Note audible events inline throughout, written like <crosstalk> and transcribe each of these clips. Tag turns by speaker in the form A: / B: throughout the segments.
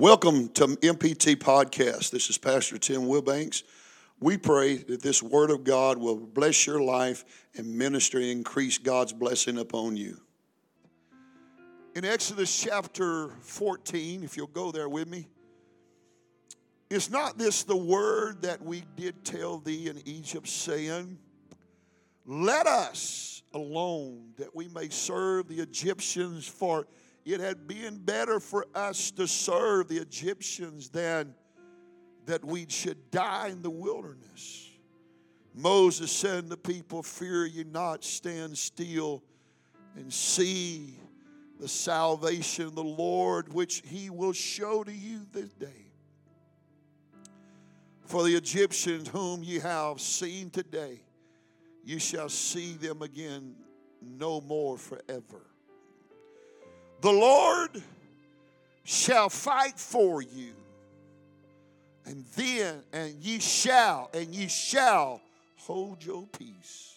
A: Welcome to MPT Podcast. This is Pastor Tim Wilbanks. We pray that this Word of God will bless your life and ministry and increase God's blessing upon you. In Exodus chapter 14, if you'll go there with me, is not this the word that we did tell thee in Egypt, saying, Let us alone that we may serve the Egyptians, for it had been better for us to serve the Egyptians than that we should die in the wilderness. Moses said to the people, Fear ye not, stand still and see the salvation of the Lord, which he will show to you this day. For the Egyptians whom ye have seen today, you shall see them again no more forever. The Lord shall fight for you, and then, and ye shall, and ye shall hold your peace.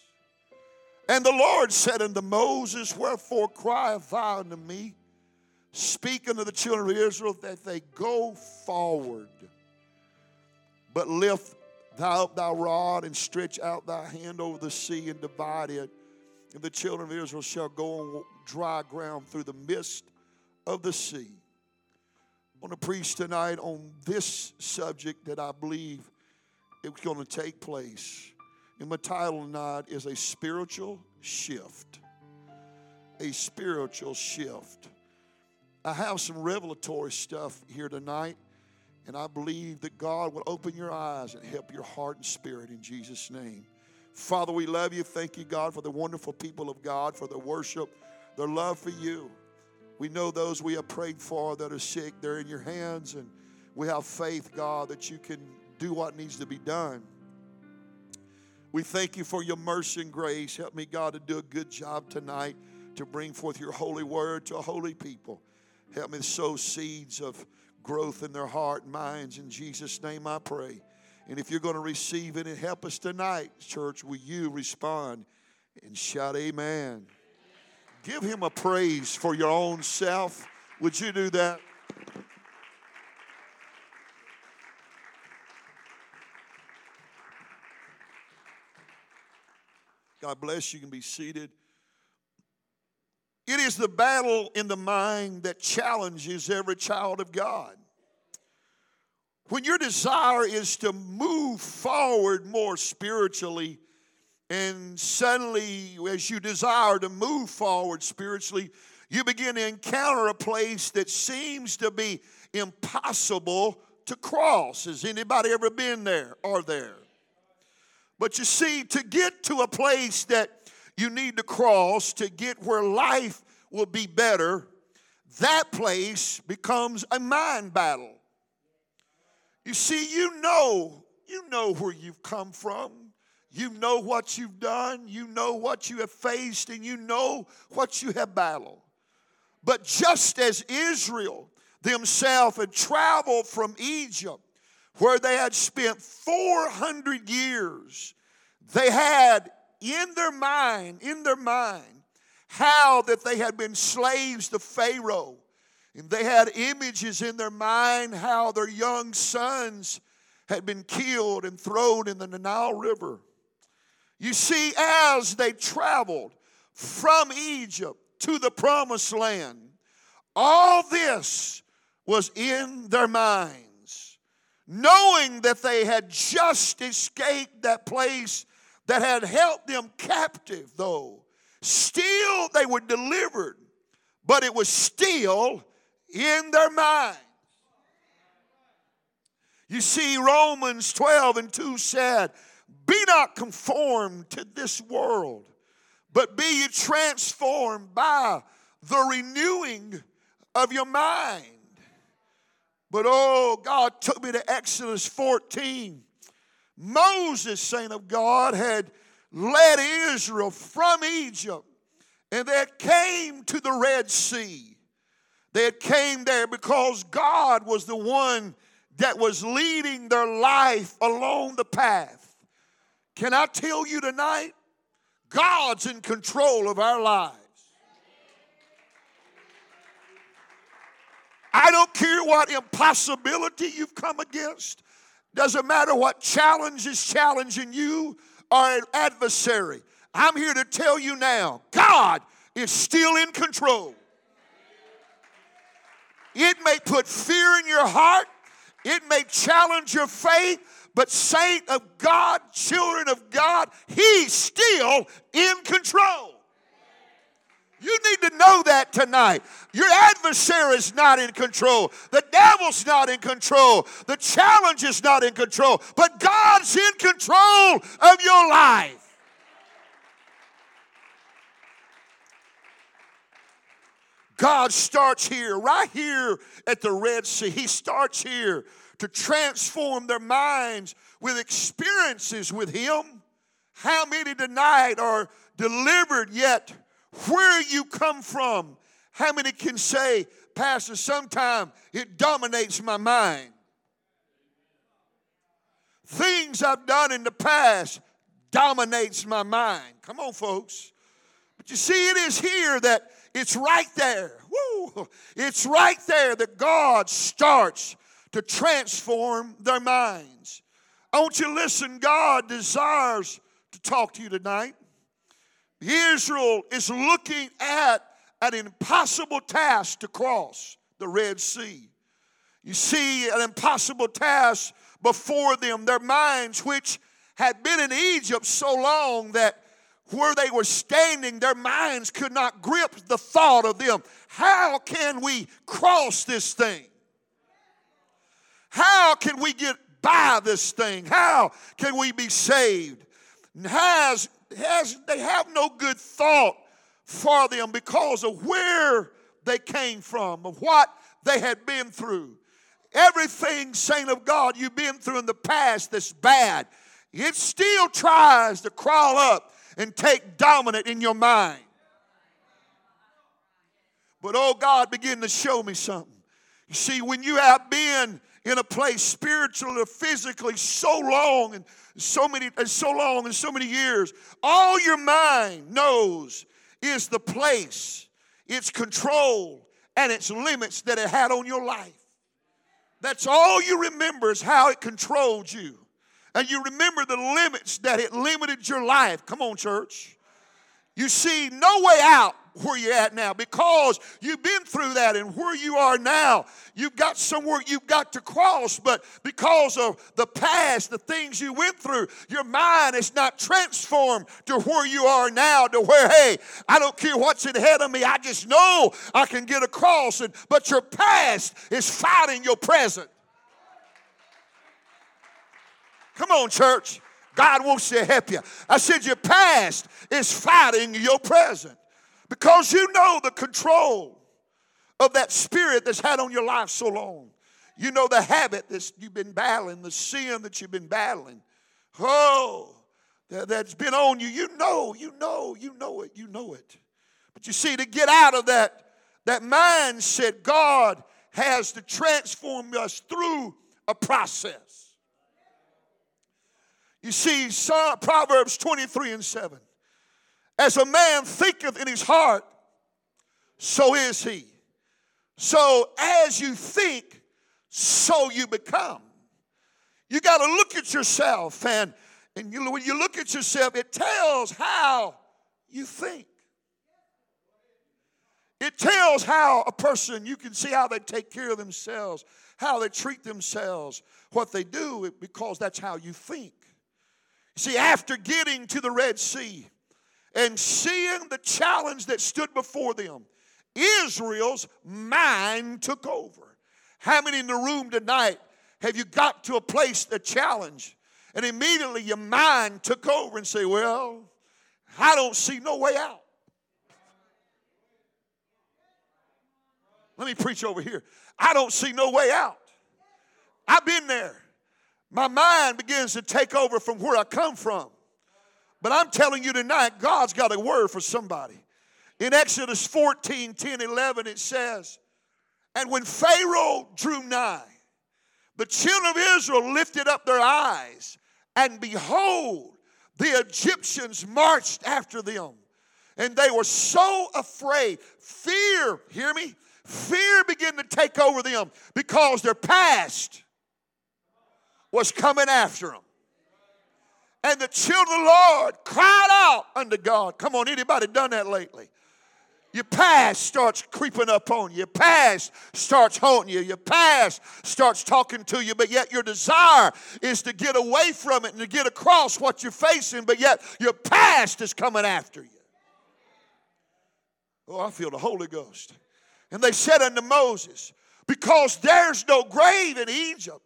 A: And the Lord said unto Moses, Wherefore crieth thou unto me? Speak unto the children of Israel that they go forward. But lift thou up thy rod and stretch out thy hand over the sea and divide it. And the children of Israel shall go on dry ground through the midst of the sea. I want to preach tonight on this subject that I believe it's going to take place. And my title tonight is A Spiritual Shift. A Spiritual Shift. I have some revelatory stuff here tonight. And I believe that God will open your eyes and help your heart and spirit in Jesus' name. Father, we love you. Thank you, God, for the wonderful people of God, for their worship, their love for you. We know those we have prayed for that are sick, they're in your hands, and we have faith, God, that you can do what needs to be done. We thank you for your mercy and grace. Help me, God, to do a good job tonight to bring forth your holy word to a holy people. Help me sow seeds of growth in their heart and minds. In Jesus' name I pray. And if you're going to receive it and help us tonight, church, will you respond and shout amen? Give him a praise for your own self. Would you do that? God bless you. You can be seated. It is the battle in the mind that challenges every child of God. When your desire is to move forward more spiritually, and suddenly, as you desire to move forward spiritually, you begin to encounter a place that seems to be impossible to cross. Has anybody ever been there or there? But you see, to get to a place that you need to cross to get where life will be better, that place becomes a mind battle. You see, you know, you know where you've come from. You know what you've done, you know what you have faced, and you know what you have battled. But just as Israel themselves had traveled from Egypt, where they had spent 400 years, they had in their mind, in their mind, how that they had been slaves to Pharaoh. And they had images in their mind how their young sons had been killed and thrown in the Nile River. You see, as they traveled from Egypt to the promised land, all this was in their minds. Knowing that they had just escaped that place that had held them captive, though. Still, they were delivered, but it was still in their mind. You see, Romans 12 and 2 said, Be not conformed to this world, but be you transformed by the renewing of your mind. But oh, God took me to Exodus 14 Moses, saint of God, had led Israel from Egypt and they came to the Red Sea. They had came there because God was the one that was leading their life along the path. Can I tell you tonight? God's in control of our lives. I don't care what impossibility you've come against. Doesn't matter what challenge is challenging you or an adversary. I'm here to tell you now God is still in control. It may put fear in your heart, it may challenge your faith, but saint of God, children of God, He's still in control. You need to know that tonight. Your adversary is not in control. The devil's not in control. The challenge is not in control. But God's in control of your life. God starts here, right here at the Red Sea. He starts here to transform their minds with experiences with Him. How many tonight are delivered yet where you come from. How many can say, Pastor, sometime it dominates my mind? Things I've done in the past dominates my mind. Come on, folks. But you see, it is here that it's right there. Woo! It's right there that God starts to transform their minds. I want you to listen. God desires to talk to you tonight. Israel is looking at an impossible task to cross the Red Sea. You see, an impossible task before them. Their minds, which had been in Egypt so long that where they were standing, their minds could not grip the thought of them. How can we cross this thing? How can we get by this thing? How can we be saved? Has has, they have no good thought for them because of where they came from, of what they had been through. Everything, saint of God, you've been through in the past that's bad, it still tries to crawl up and take dominant in your mind. But oh God, begin to show me something. You see, when you have been in a place spiritually or physically so long and so many and so long and so many years all your mind knows is the place its control and its limits that it had on your life that's all you remember is how it controlled you and you remember the limits that it limited your life. Come on church. You see no way out where you're at now because you've been through that and where you are now. You've got somewhere you've got to cross but because of the past the things you went through your mind is not transformed to where you are now to where hey i don't care what's ahead of me i just know i can get across it but your past is fighting your present come on church God wants to help you. I said, Your past is fighting your present because you know the control of that spirit that's had on your life so long. You know the habit that you've been battling, the sin that you've been battling. Oh, that, that's been on you. You know, you know, you know it, you know it. But you see, to get out of that, that mindset, God has to transform us through a process. You see, Proverbs 23 and 7. As a man thinketh in his heart, so is he. So as you think, so you become. You got to look at yourself, and, and you, when you look at yourself, it tells how you think. It tells how a person, you can see how they take care of themselves, how they treat themselves, what they do, because that's how you think. See, after getting to the Red Sea, and seeing the challenge that stood before them, Israel's mind took over. How many in the room tonight have you got to a place, a challenge, and immediately your mind took over and say, Well, I don't see no way out. Let me preach over here. I don't see no way out. I've been there. My mind begins to take over from where I come from. But I'm telling you tonight, God's got a word for somebody. In Exodus 14 10, 11, it says, And when Pharaoh drew nigh, the children of Israel lifted up their eyes, and behold, the Egyptians marched after them. And they were so afraid. Fear, hear me? Fear began to take over them because their past was coming after them. And the children of the Lord cried out unto God. Come on, anybody done that lately? Your past starts creeping up on you. Your past starts haunting you. Your past starts talking to you, but yet your desire is to get away from it and to get across what you're facing, but yet your past is coming after you. Oh, I feel the Holy Ghost. And they said unto Moses, Because there's no grave in Egypt,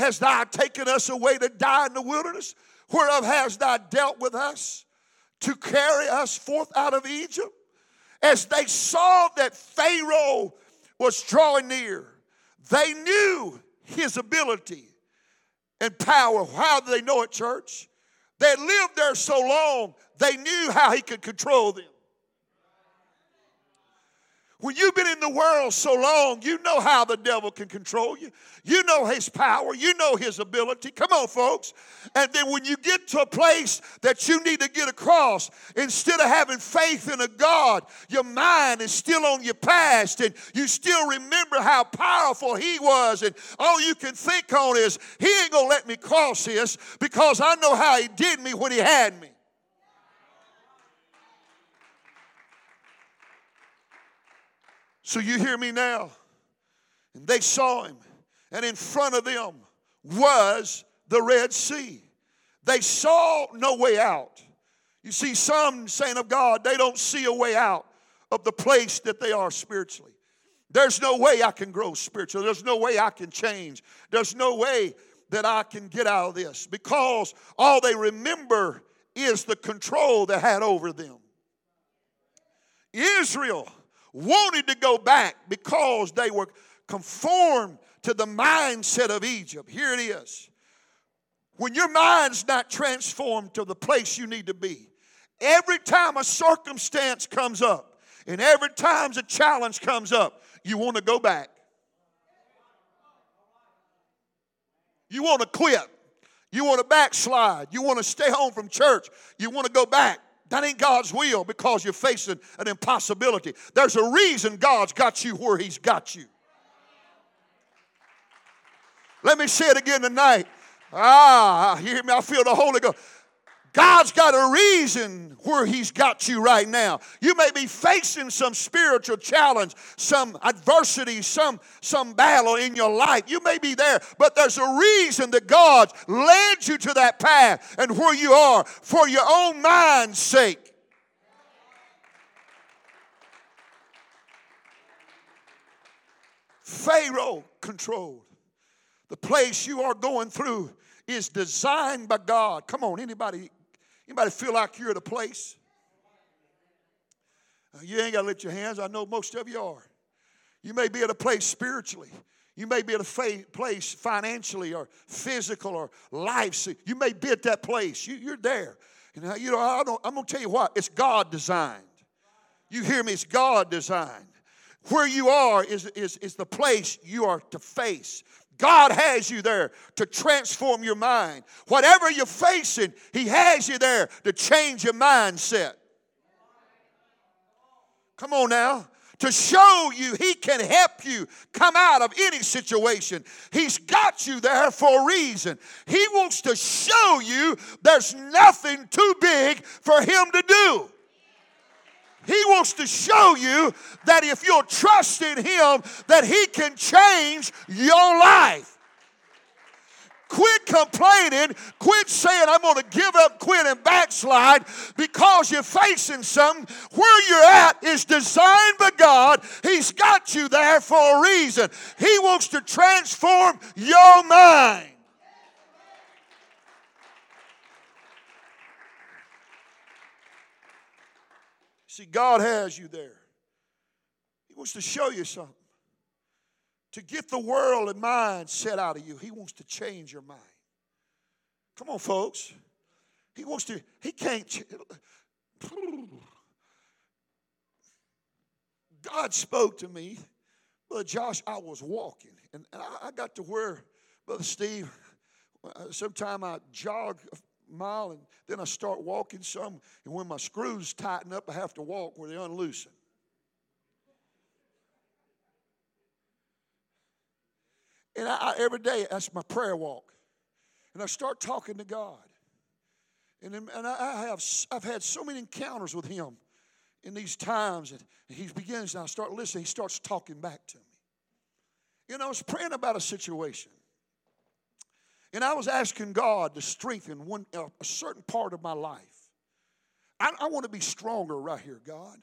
A: has thou taken us away to die in the wilderness? Whereof hast thou dealt with us to carry us forth out of Egypt? As they saw that Pharaoh was drawing near, they knew his ability and power. How do they know it, church? They lived there so long, they knew how he could control them. When you've been in the world so long, you know how the devil can control you. You know his power. You know his ability. Come on, folks. And then when you get to a place that you need to get across, instead of having faith in a God, your mind is still on your past and you still remember how powerful he was. And all you can think on is, he ain't going to let me cross this because I know how he did me when he had me. So you hear me now? And they saw him, and in front of them was the Red Sea. They saw no way out. You see, some saying of God, they don't see a way out of the place that they are spiritually. There's no way I can grow spiritually. There's no way I can change. There's no way that I can get out of this because all they remember is the control they had over them. Israel wanted to go back because they were conformed to the mindset of Egypt. Here it is. When your mind's not transformed to the place you need to be, every time a circumstance comes up and every time a challenge comes up, you want to go back. You want to quit. You want to backslide. You want to stay home from church. You want to go back. That ain't God's will because you're facing an impossibility. There's a reason God's got you where He's got you. Let me say it again tonight. Ah, you hear me? I feel the Holy Ghost. God's got a reason where He's got you right now. You may be facing some spiritual challenge, some adversity, some, some battle in your life. You may be there, but there's a reason that God led you to that path and where you are for your own mind's sake. Pharaoh controlled. The place you are going through is designed by God. Come on, anybody Anybody feel like you're at a place? Uh, you ain't got to lift your hands. I know most of you are. You may be at a place spiritually. You may be at a place financially or physical or life. You may be at that place. You, are there. And uh, you know, I don't, I'm going to tell you what, it's God designed. You hear me? It's God designed. Where you are is, is, is the place you are to face. God has you there to transform your mind. Whatever you're facing, He has you there to change your mindset. Come on now. To show you He can help you come out of any situation. He's got you there for a reason. He wants to show you there's nothing too big for Him to do. He wants to show you that if you'll trust in Him, that He can change your life. Quit complaining. Quit saying, I'm going to give up, quit, and backslide because you're facing something. Where you're at is designed by God. He's got you there for a reason. He wants to transform your mind. See, God has you there. He wants to show you something. To get the world and mind set out of you, He wants to change your mind. Come on, folks. He wants to, He can't. God spoke to me, Brother Josh. I was walking, and I got to where, Brother Steve, uh, sometime I jog mile and then I start walking some. And when my screws tighten up, I have to walk where they unloosen. And I, I, every day, that's my prayer walk. And I start talking to God. And, and I, have, I've had so many encounters with Him in these times. And He begins, and I start listening, He starts talking back to me. You know, I was praying about a situation. And I was asking God to strengthen one, uh, a certain part of my life. I, I want to be stronger right here, God.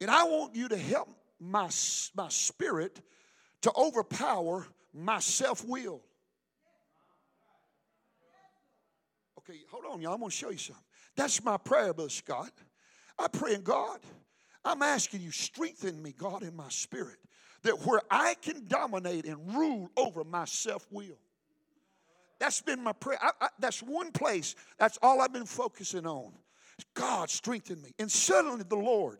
A: And I want you to help my, my spirit to overpower my self will. Okay, hold on, y'all. I'm going to show you something. That's my prayer, Brother Scott. I pray in God. I'm asking you, strengthen me, God, in my spirit, that where I can dominate and rule over my self will. That's been my prayer. I, I, that's one place. That's all I've been focusing on. God strengthen me. And suddenly the Lord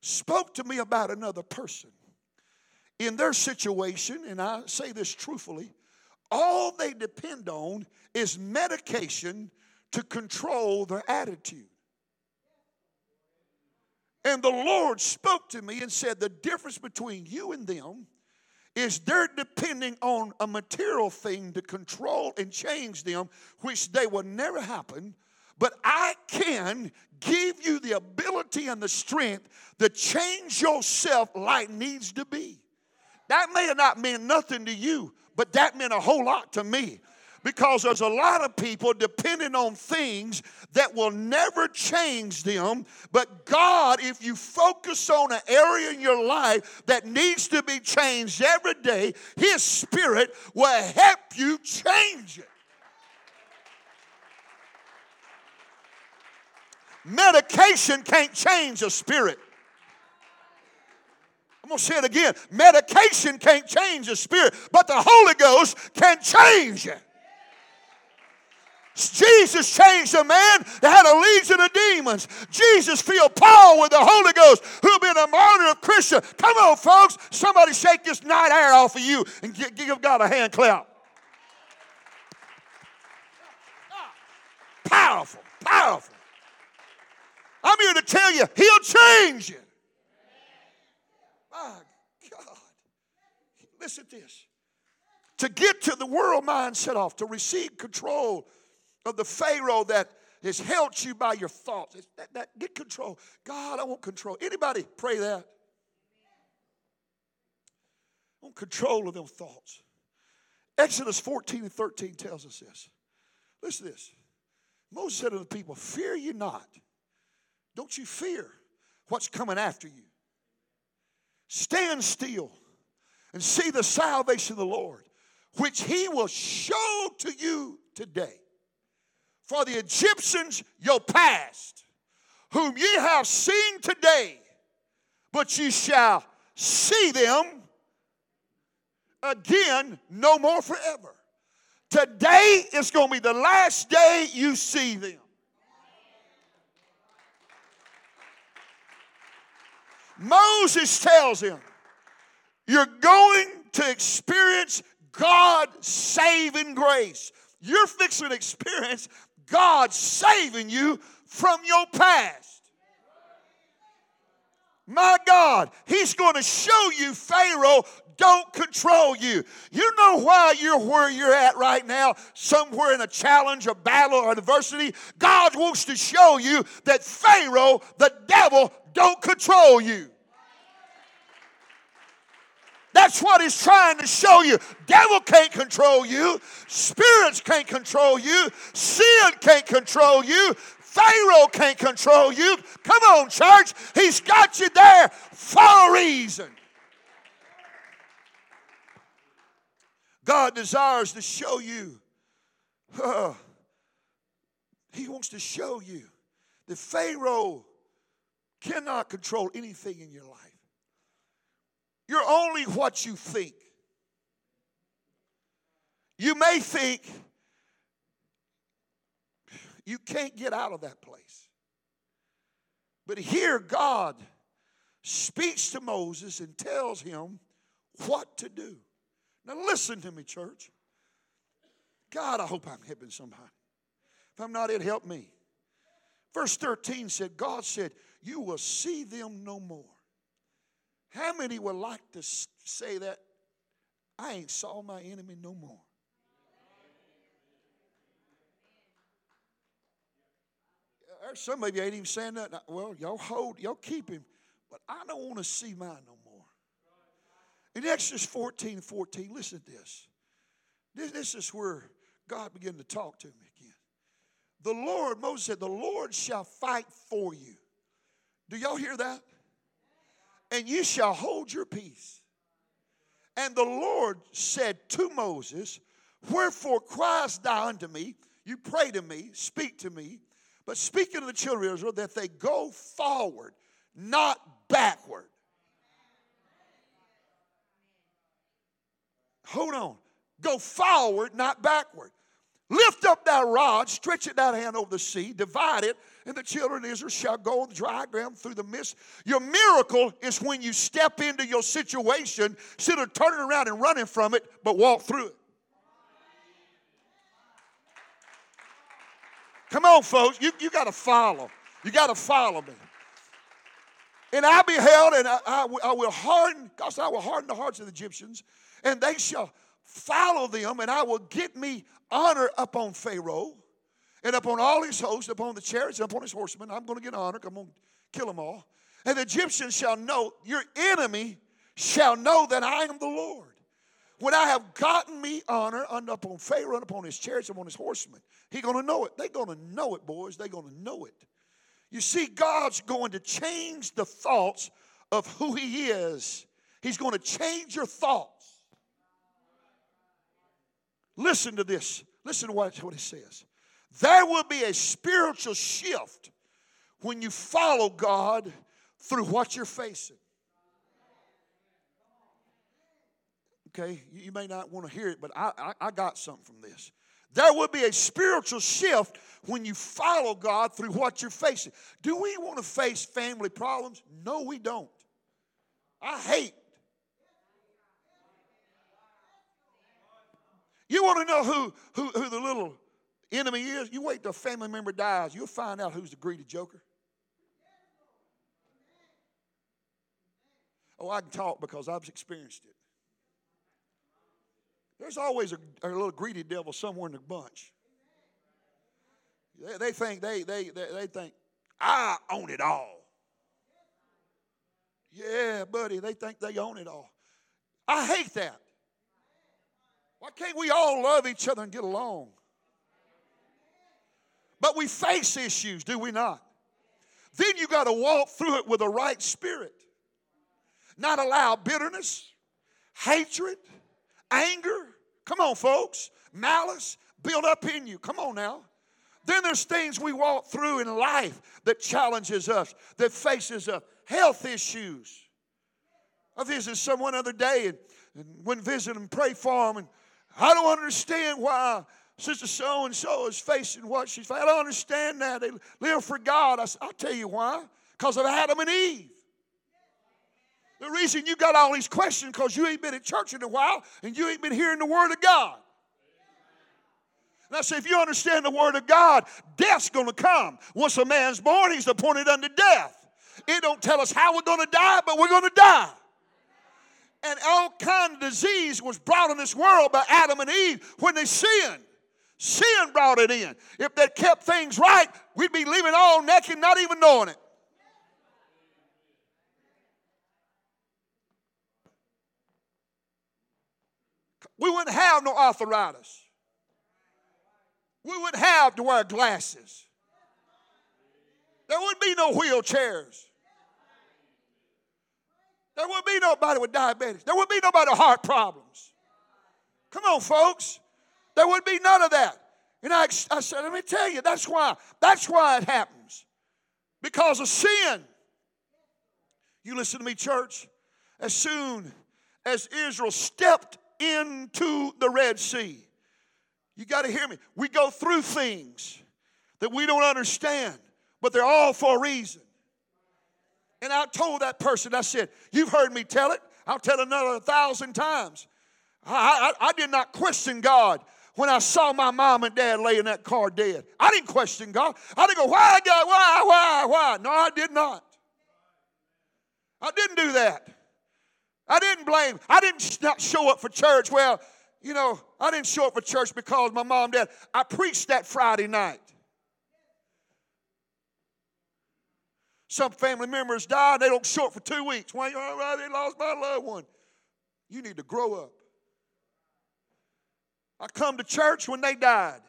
A: spoke to me about another person. In their situation, and I say this truthfully, all they depend on is medication to control their attitude. And the Lord spoke to me and said, The difference between you and them is they're depending on a material thing to control and change them, which they will never happen. But I can give you the ability and the strength to change yourself like needs to be. That may not mean nothing to you, but that meant a whole lot to me because there's a lot of people depending on things that will never change them. But God, if you focus on an area in your life that needs to be changed every day, His Spirit will help you change it. Medication can't change a spirit. I'm going to say it again. Medication can't change a spirit, but the Holy Ghost can change it. Jesus changed a man that had a legion of demons. Jesus filled Paul with the Holy Ghost, who'd been a martyr of Christian. Come on, folks. Somebody shake this night air off of you and give God a hand clap. Powerful, powerful. I'm here to tell you, He'll change you. My God. Listen to this. To get to the world mindset off, to receive control of the Pharaoh that has held you by your thoughts. That, that, get control. God, I want control. Anybody pray that? I want control of them thoughts. Exodus 14 and 13 tells us this. Listen to this. Moses said to the people, Fear you not. Don't you fear what's coming after you. Stand still and see the salvation of the Lord, which he will show to you today. For the Egyptians, your past, whom ye have seen today, but ye shall see them again no more forever. Today is going to be the last day you see them. Moses tells him, You're going to experience God's saving grace. You're fixing to experience God saving you from your past. My God, He's going to show you Pharaoh don't control you. You know why you're where you're at right now, somewhere in a challenge, a battle, or adversity? God wants to show you that Pharaoh, the devil, don't control you. That's what he's trying to show you. Devil can't control you. Spirits can't control you. Sin can't control you. Pharaoh can't control you. Come on, church. He's got you there for a reason. God desires to show you. Uh, he wants to show you that Pharaoh cannot control anything in your life. You're only what you think. You may think you can't get out of that place. But here, God speaks to Moses and tells him what to do. Now, listen to me, church. God, I hope I'm helping somebody. If I'm not, it help me. Verse 13 said, God said, You will see them no more. How many would like to say that I ain't saw my enemy no more. Some of you ain't even saying that. Well, y'all hold, y'all keep him, but I don't want to see mine no more. In Exodus 14 14, listen to this. This, this is where God began to talk to me again. The Lord, Moses said, The Lord shall fight for you. Do y'all hear that? And you shall hold your peace. And the Lord said to Moses, Wherefore criest thou unto me? You pray to me, speak to me, but speaking to the children of Israel that they go forward, not backward. Hold on. Go forward, not backward. Lift up that rod, stretch it that hand over the sea, divide it, and the children of Israel shall go on the dry ground through the mist. Your miracle is when you step into your situation, instead of turning around and running from it, but walk through it. Come on, folks. You, you got to follow. You got to follow me. And I beheld, and I, I, I will harden, because I will harden the hearts of the Egyptians, and they shall follow them, and I will get me honor upon Pharaoh and upon all his hosts, upon the chariots, and upon his horsemen. I'm going to get honor. I'm going to kill them all. And the Egyptians shall know, your enemy shall know that I am the Lord. When I have gotten me honor upon Pharaoh and upon his chariots, and upon his horsemen, he's going to know it. They're going to know it, boys. They're going to know it. You see, God's going to change the thoughts of who he is. He's going to change your thoughts. Listen to this. Listen to what, what it says. There will be a spiritual shift when you follow God through what you're facing. Okay, you may not want to hear it, but I, I, I, got something from this. There will be a spiritual shift when you follow God through what you're facing. Do we want to face family problems? No, we don't. I hate You want to know who, who, who the little enemy is? You wait till a family member dies, you'll find out who's the greedy joker. Oh, I can talk because I've experienced it. There's always a, a little greedy devil somewhere in the bunch. They, they think they, they, they, they think I own it all. Yeah, buddy, they think they own it all. I hate that. Why can't we all love each other and get along? But we face issues, do we not? Then you got to walk through it with a right spirit. Not allow bitterness, hatred, anger. Come on, folks. Malice build up in you. Come on now. Then there's things we walk through in life that challenges us, that faces us. Health issues. I visited someone other day and, and went visit and pray for them, and I don't understand why Sister So and so is facing what she's facing. I don't understand that. They live for God. I, will tell you why. Because of Adam and Eve. The reason you got all these questions because you ain't been at church in a while and you ain't been hearing the Word of God. And I say, if you understand the Word of God, death's going to come. Once a man's born, he's appointed unto death. It don't tell us how we're going to die, but we're going to die and all kind of disease was brought in this world by Adam and Eve when they sinned. Sin brought it in. If they kept things right, we'd be living all naked, not even knowing it. We wouldn't have no arthritis. We wouldn't have to wear glasses. There wouldn't be no wheelchairs. There would be nobody with diabetes. There would be nobody with heart problems. Come on, folks. There wouldn't be none of that. And I, I said, let me tell you, that's why. That's why it happens. Because of sin. You listen to me, church. As soon as Israel stepped into the Red Sea, you got to hear me. We go through things that we don't understand, but they're all for a reason. And I told that person, I said, You've heard me tell it. I'll tell another thousand times. I, I, I did not question God when I saw my mom and dad lay in that car dead. I didn't question God. I didn't go, Why, God? Why, why, why? No, I did not. I didn't do that. I didn't blame, I didn't not show up for church. Well, you know, I didn't show up for church because my mom, dad, I preached that Friday night. Some family members died, they don't show up for two weeks. Why, oh, well, they lost my loved one. You need to grow up. I come to church when they died.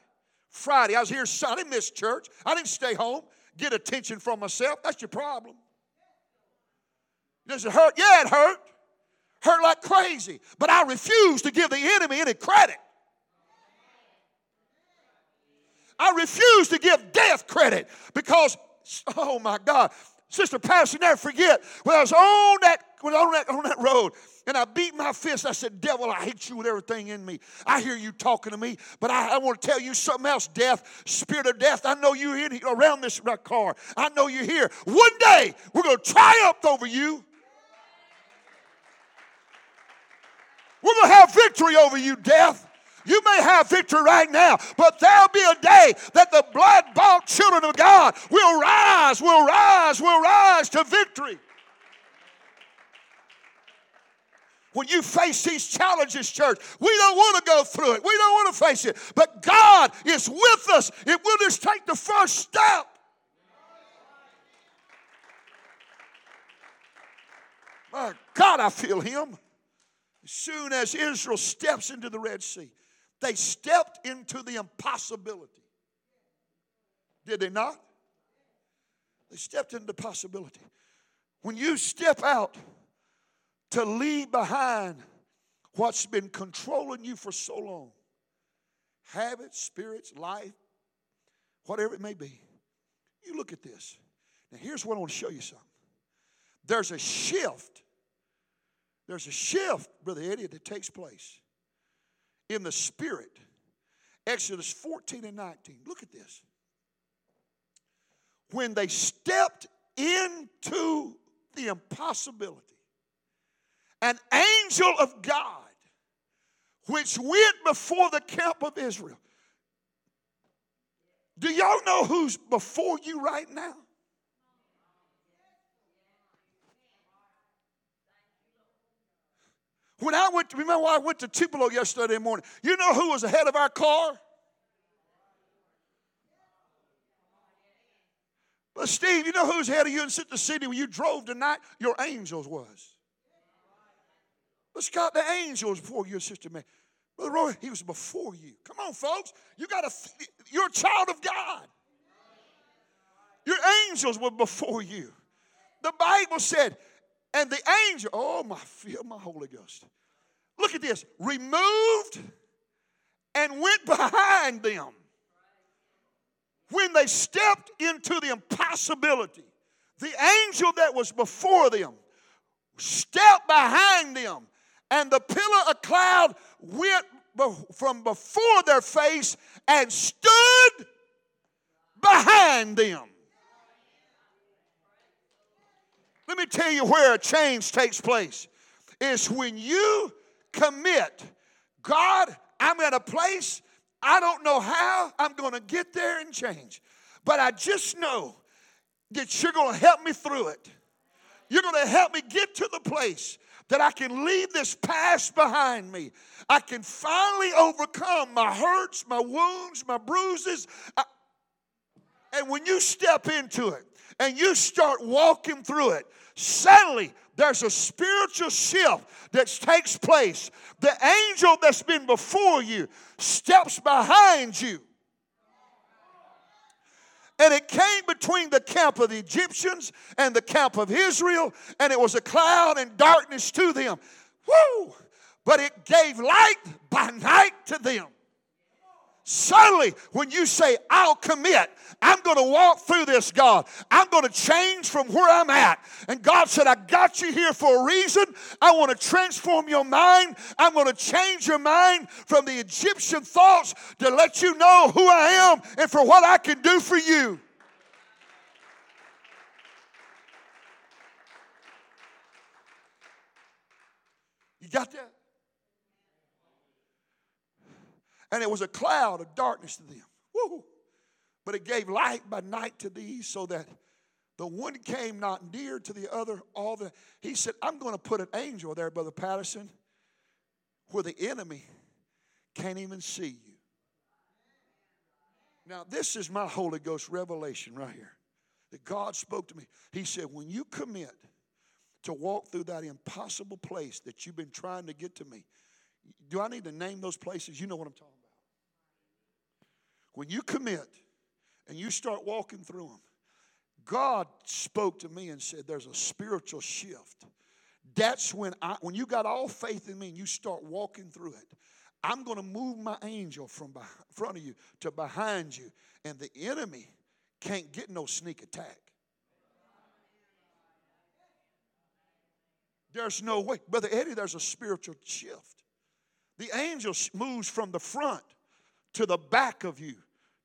A: Friday, I was here I didn't miss church. I didn't stay home, get attention from myself. That's your problem. Does it hurt? Yeah, it hurt. Hurt like crazy. But I refuse to give the enemy any credit. I refuse to give death credit because, oh my God, Sister Patterson, never forget when I was on that, when on that, on that road and I beat my fist. I said, Devil, I hate you with everything in me. I hear you talking to me, but I, I want to tell you something else, death, spirit of death. I know you're in around this car. I know you're here. One day we're going to triumph over you. We're going to have victory over you, death. You may have victory right now, but there'll be a day that the blood bought children of God will rise, will rise, will rise to victory. When you face these challenges, church, we don't want to go through it. We don't want to face it. But God is with us if we'll just take the first step. My God, I feel Him. As soon as Israel steps into the Red Sea, they stepped into the impossibility. Did they not? They stepped into the possibility. When you step out to leave behind what's been controlling you for so long habits, spirits, life, whatever it may be you look at this. Now, here's what I want to show you something. There's a shift. There's a shift, Brother Eddie, that takes place in the spirit. Exodus 14 and 19. Look at this. When they stepped into the impossibility, an angel of God, which went before the camp of Israel. Do y'all know who's before you right now? When I went, to, remember I went to Tupelo yesterday morning. You know who was ahead of our car? But Steve, you know who's ahead of you in the city when you drove tonight? Your angels was. But Scott, the angels before you, Sister May. Brother Roy, he was before you. Come on, folks. You got a you're a child of God. Your angels were before you. The Bible said, and the angel, oh my, feel my Holy Ghost. Look at this. Removed and went <laughs> behind them. When they stepped into the impossibility, the angel that was before them stepped behind them, and the pillar of cloud went from before their face and stood behind them. Let me tell you where a change takes place. It's when you commit, God, I'm at a place, I don't know how I'm going to get there and change, but I just know that you're going to help me through it. You're going to help me get to the place that I can leave this past behind me. I can finally overcome my hurts, my wounds, my bruises. I, and when you step into it and you start walking through it, suddenly there's a spiritual shift that takes place. The angel that's been before you steps behind you. And it came between the camp of the Egyptians and the camp of Israel, and it was a cloud and darkness to them. Woo! But it gave light by night to them. Suddenly, when you say, I'll commit, I'm going to walk through this, God. I'm going to change from where I'm at. And God said, I got you here for a reason. I want to transform your mind. I'm going to change your mind from the Egyptian thoughts to let you know who I am and for what I can do for you. You got that? And it was a cloud of darkness to them. Woo! But it gave light by night to these so that The one came not near to the other. All the he said, I'm going to put an angel there, Brother Patterson, where the enemy can't even see you. Now, this is my Holy Ghost revelation right here. That God spoke to me. He said, when you commit to walk through that impossible place that you've been trying to get to me, do I need to name those places? You know what I'm talking about. When you commit and you start walking through them, God spoke to me and said, There's a spiritual shift. That's when I when you got all faith in me and you start walking through it. I'm going to move my angel from behind, front of you to behind you, and the enemy can't get no sneak attack. There's no way. Brother Eddie, there's a spiritual shift. The angel moves from the front to the back of you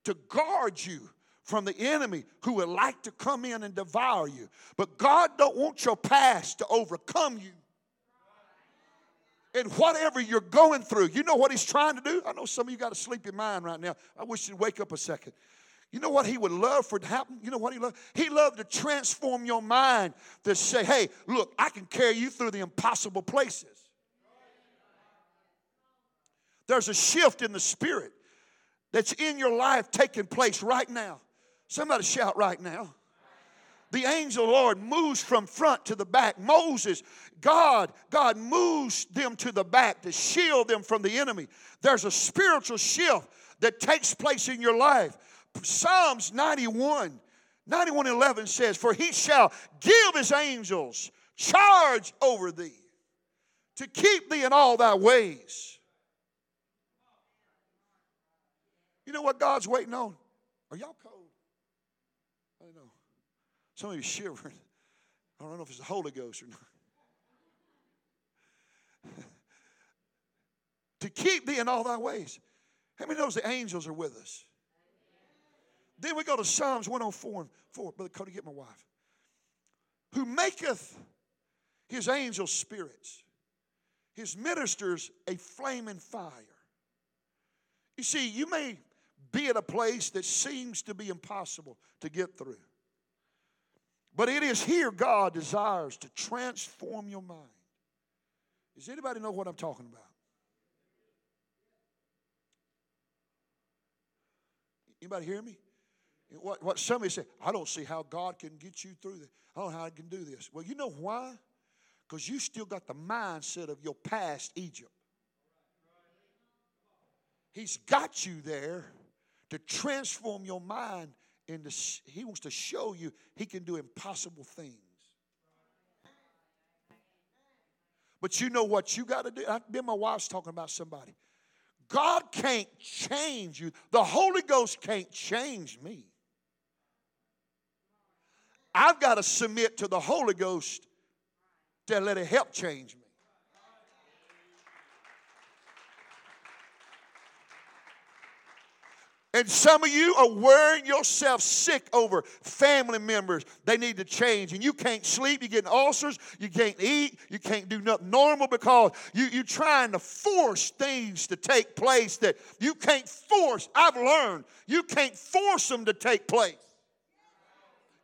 A: to guard you from the enemy who would like to come in and devour you. But God don't want your past to overcome you. And whatever you're going through, you know what he's trying to do? I know some of you got a sleepy mind right now. I wish you'd wake up a second. You know what he would love for to happen? You know what he loved? He loved to transform your mind to say, hey, look, I can carry you through the impossible places. There's a shift in the spirit that's in your life taking place right now. Somebody shout right now. The angel Lord moves from front to the back. Moses, God, God moves them to the back to shield them from the enemy. There's a spiritual shift that takes place in your life. Psalms 91, 91 11 says, For he shall give his angels charge over thee to keep thee in all thy ways. You know what God's waiting on? Are y'all cold? I don't know. Some of you shivering. I don't know if it's the Holy Ghost or not. <laughs> to keep thee in all thy ways. How many knows the angels are with us? Then we go to Psalms 104 and 4. Brother Cody, get my wife. Who maketh his angels spirits, his ministers a flaming fire. You see, you may be at a place that seems to be impossible to get through. But it is here God desires to transform your mind. Does anybody know what I'm talking about? Anybody hear me? What, what somebody say, I don't see how God can get you through this. I don't know how I can do this. Well, you know why? Because you still got the mindset of your past Egypt. He's got you there to transform your mind into, he wants to show you he can do impossible things. But you know what you got to do? I've been my wife's talking about somebody. God can't change you. The Holy Ghost can't change me. I've got to submit to the Holy Ghost to let it help change me. And some of you are wearing yourself sick over family members. They need to change. And you can't sleep. You're getting ulcers. You can't eat. You can't do nothing normal because you, you're trying to force things to take place that you can't force. I've learned you can't force them to take place.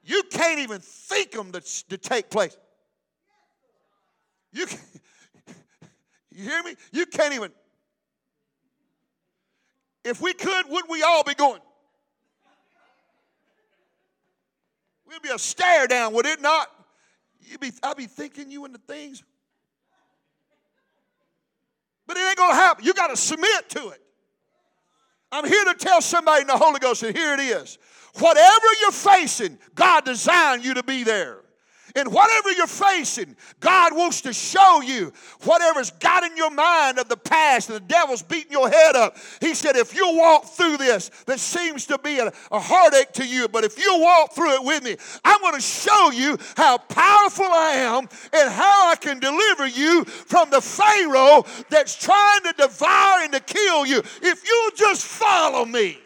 A: You can't even think them to, to take place. You, can, <laughs> you hear me? You can't even if we could, would we all be going? We'd be a stare down, would it not? You'd be, I'd be thinking you into things. But it ain't gonna happen. You gotta submit to it. I'm here to tell somebody in the Holy Ghost, and here it is. Whatever you're facing, God designed you to be there. And whatever you're facing, God wants to show you whatever's got in your mind of the past and the devil's beating your head up. He said, if you walk through this that seems to be a, a heartache to you, but if you walk through it with me, I'm going to show you how powerful I am and how I can deliver you from the Pharaoh that's trying to devour and to kill you. If you'll just follow me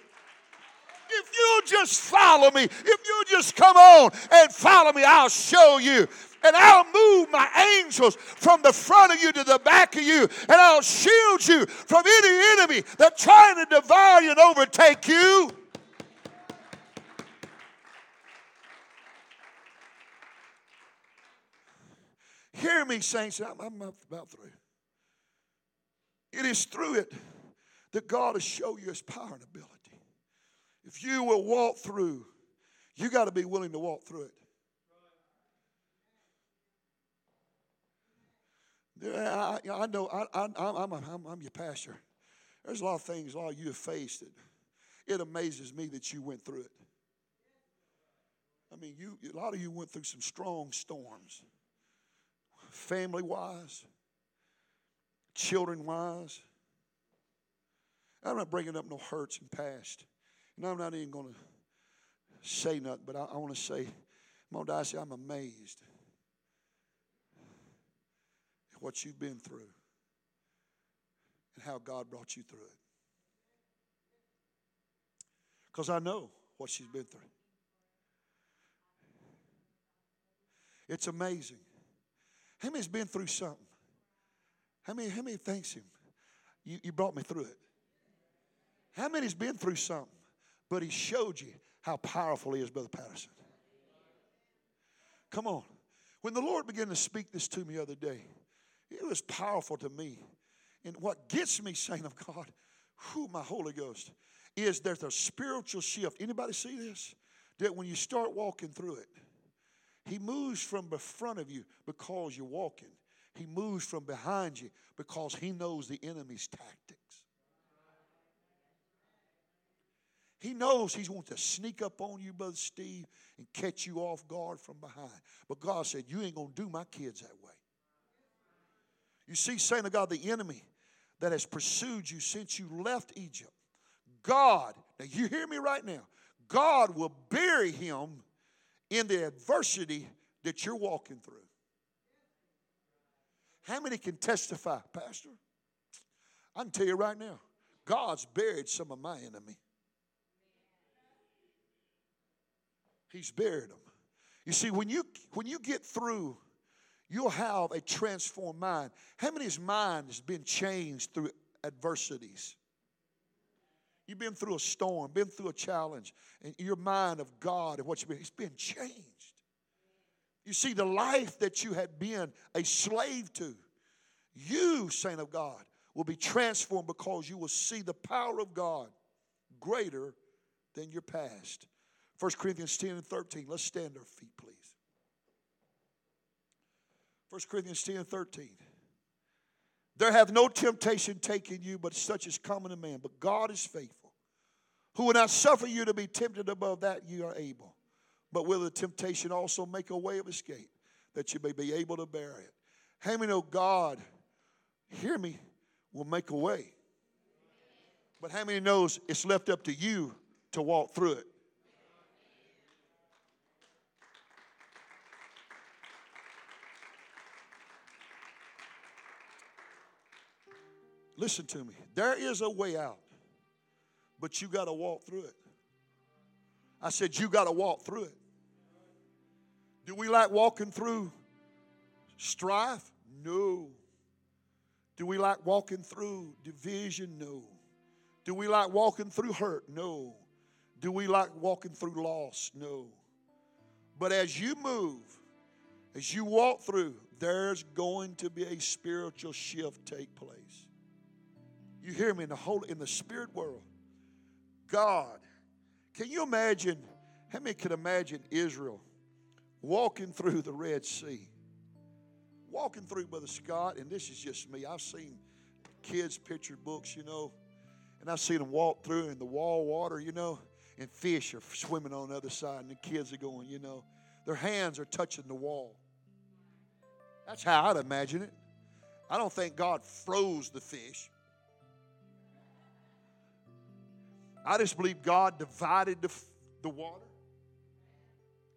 A: if you just follow me, if you just come on and follow me, I'll show you. And I'll move my angels from the front of you to the back of you. And I'll shield you from any enemy that's trying to devour you and overtake you. Hear me, saints. I'm, I'm about through. It is through it that God will show you his power and ability. If you will walk through, you got to be willing to walk through it. I, I know I, I, I'm, I'm, I'm your pastor. There's a lot of things, a lot of you have faced it. It amazes me that you went through it. I mean, you, a lot of you went through some strong storms, family wise, children wise. I'm not bringing up no hurts and past. And I'm not even going to say nothing, but I, I want to say, I'm amazed at what you've been through and how God brought you through it. Because I know what she's been through. It's amazing. How many's been through something? How many, how many thanks him? You, you brought me through it. How many's been through something, but he showed you how powerful he is, Brother Patterson? Come on. When the Lord began to speak this to me the other day, it was powerful to me. And what gets me saying of God, who my Holy Ghost, is there's a spiritual shift. Anybody see this? That when you start walking through it, he moves from the front of you because you're walking. He moves from behind you because he knows the enemy's tactics. He knows he's going to sneak up on you, Brother Steve, and catch you off guard from behind. But God said, You ain't going to do my kids that way. You see, saying to God, the enemy that has pursued you since you left Egypt, God, now you hear me right now, God will bury him in the adversity that you're walking through. How many can testify, Pastor? I can tell you right now, God's buried some of my enemy. He's buried them. You see, when you when you get through, you'll have a transformed mind. How many's mind has been changed through adversities? You've been through a storm, been through a challenge, and your mind of God and what you've been, it's been changed. You see, the life that you had been a slave to, you, saint of God, will be transformed because you will see the power of God greater than your past. 1 Corinthians 10 and 13. Let's stand our feet, please. 1 Corinthians 10 and 13. There hath no temptation taken you, but such is common to man. But God is faithful, who will not suffer you to be tempted above that you are able, but will the temptation also make a way of escape, that you may be able to bear it. How many know God, hear me, will make a way? But how many knows it's left up to you to walk through it? Listen to me. There is a way out, but you got to walk through it. I said, You got to walk through it. Do we like walking through strife? No. Do we like walking through division? No. Do we like walking through hurt? No. Do we like walking through loss? No. But as you move, as you walk through, there's going to be a spiritual shift take place. You hear me in the whole in the spirit world. God. Can you imagine? How many can imagine Israel walking through the Red Sea? Walking through, Brother Scott, and this is just me. I've seen kids' picture books, you know, and I've seen them walk through in the wall water, you know, and fish are swimming on the other side, and the kids are going, you know, their hands are touching the wall. That's how I'd imagine it. I don't think God froze the fish. I just believe God divided the, the water,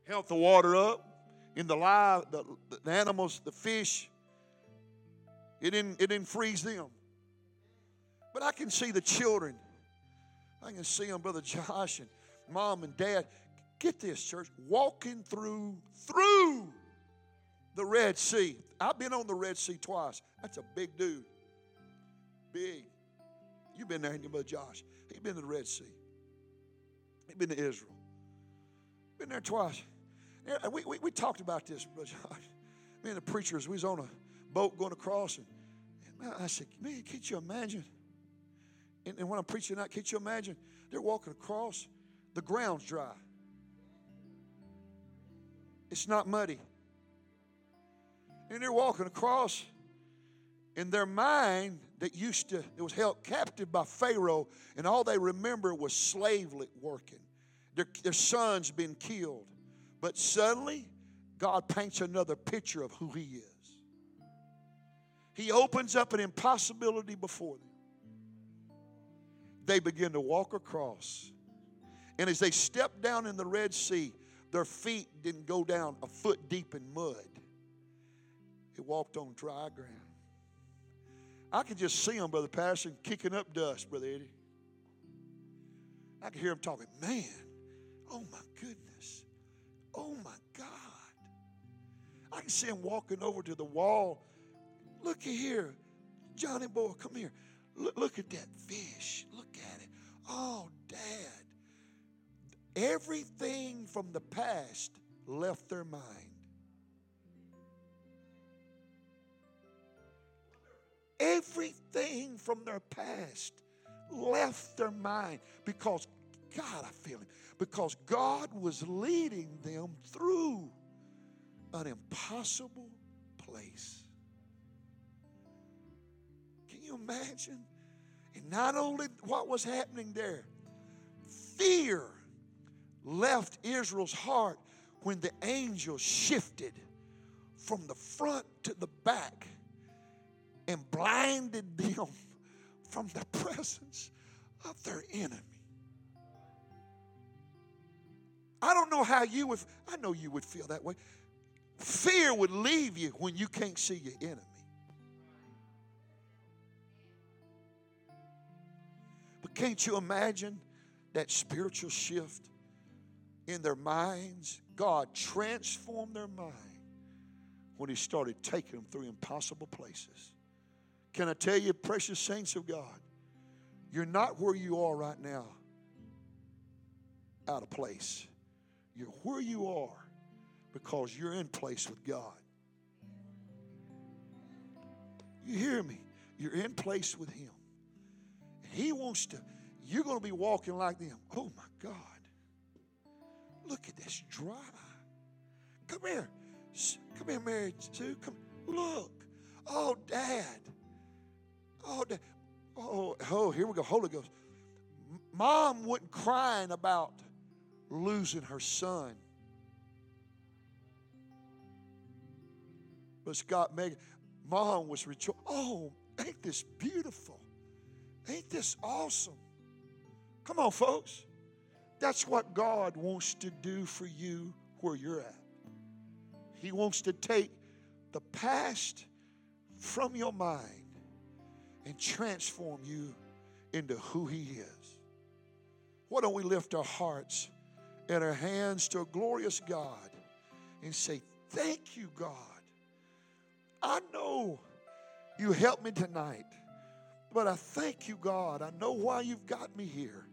A: held the water up in the live, the, the animals, the fish. It didn't, it didn't freeze them. But I can see the children. I can see them, Brother Josh and mom and dad. Get this, church, walking through, through the Red Sea. I've been on the Red Sea twice. That's a big dude. Big. You've been there, Brother Josh? He'd been to the Red Sea. He'd been to Israel. Been there twice. We, we, we talked about this, Brother Josh. <laughs> Me and the preachers, we was on a boat going across, and, and I said, man, can't you imagine? And, and when I'm preaching that, can't you imagine? They're walking across, the ground's dry. It's not muddy. And they're walking across, in their mind that used to, it was held captive by Pharaoh, and all they remember was slave working. Their, their sons being killed. But suddenly, God paints another picture of who He is. He opens up an impossibility before them. They begin to walk across. And as they step down in the Red Sea, their feet didn't go down a foot deep in mud. It walked on dry ground. I could just see them, Brother Pastor, kicking up dust, Brother Eddie. I could hear them talking, man, oh my goodness. Oh my God. I can see him walking over to the wall. Look here. Johnny boy, come here. Look, look at that fish. Look at it. Oh, Dad. Everything from the past left their mind. Everything from their past left their mind because, God, I feel it, because God was leading them through an impossible place. Can you imagine? And not only what was happening there, fear left Israel's heart when the angel shifted from the front to the back and blinded them from the presence of their enemy. I don't know how you would, I know you would feel that way. Fear would leave you when you can't see your enemy. But can't you imagine that spiritual shift in their minds? God transformed their mind when He started taking them through impossible places. Can I tell you, precious saints of God, you're not where you are right now out of place. You're where you are because you're in place with God. You hear me? You're in place with Him. He wants to, you're going to be walking like them. Oh my God. Look at this dry. Come here. Come here, Mary Sue. Come. Look. Oh, Dad. Oh. Oh, oh, here we go. Holy Ghost. Mom wasn't crying about losing her son. But Scott Megan, mom was rejoicing. Oh, ain't this beautiful? Ain't this awesome? Come on, folks. That's what God wants to do for you where you're at. He wants to take the past from your mind and transform you into who He is. Why don't we lift our hearts and our hands to a glorious God and say, Thank you, God. I know you helped me tonight, but I thank you, God. I know why you've got me here.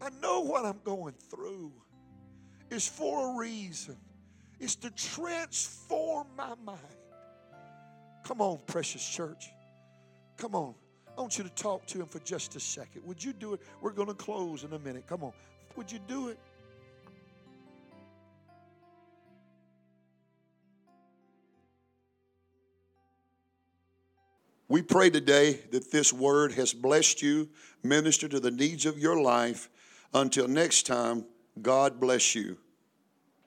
A: I know what I'm going through is for a reason. It's to transform my mind. Come on, precious church. Come on. I want you to talk to him for just a second. Would you do it? We're going to close in a minute. Come on. Would you do it? We pray today that this word has blessed you, ministered to the needs of your life. Until next time, God bless you.